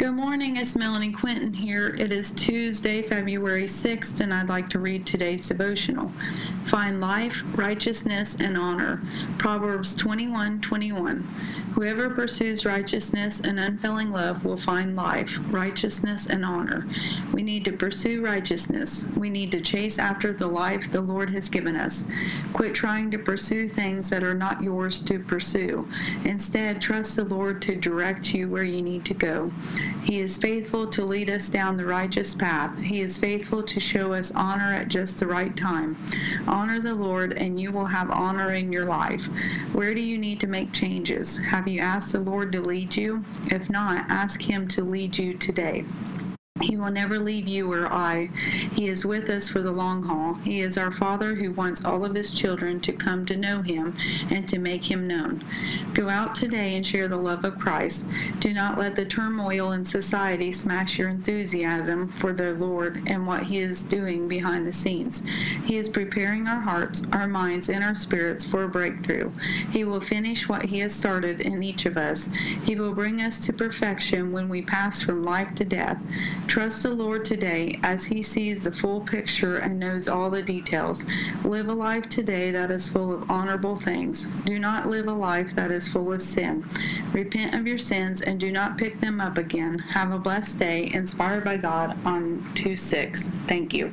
Good morning, it's Melanie Quinton here. It is Tuesday, February 6th, and I'd like to read today's devotional. Find life, righteousness, and honor. Proverbs 21 21. Whoever pursues righteousness and unfailing love will find life, righteousness, and honor. We need to pursue righteousness. We need to chase after the life the Lord has given us. Quit trying to pursue things that are not yours to pursue. Instead, trust the Lord to direct you where you need to go. He is faithful to lead us down the righteous path. He is faithful to show us honor at just the right time. Honor the Lord, and you will have honor in your life. Where do you need to make changes? Have you asked the Lord to lead you? If not, ask Him to lead you today. He will never leave you or I. He is with us for the long haul. He is our Father who wants all of His children to come to know Him and to make Him known. Go out today and share the love of Christ. Do not let the turmoil in society smash your enthusiasm for the Lord and what He is doing behind the scenes. He is preparing our hearts, our minds, and our spirits for a breakthrough. He will finish what He has started in each of us. He will bring us to perfection when we pass from life to death. Trust the Lord today as He sees the full picture and knows all the details. Live a life today that is full of honorable things. Do not live a life that is full of sin. Repent of your sins and do not pick them up again. Have a blessed day, inspired by God on 2 6. Thank you.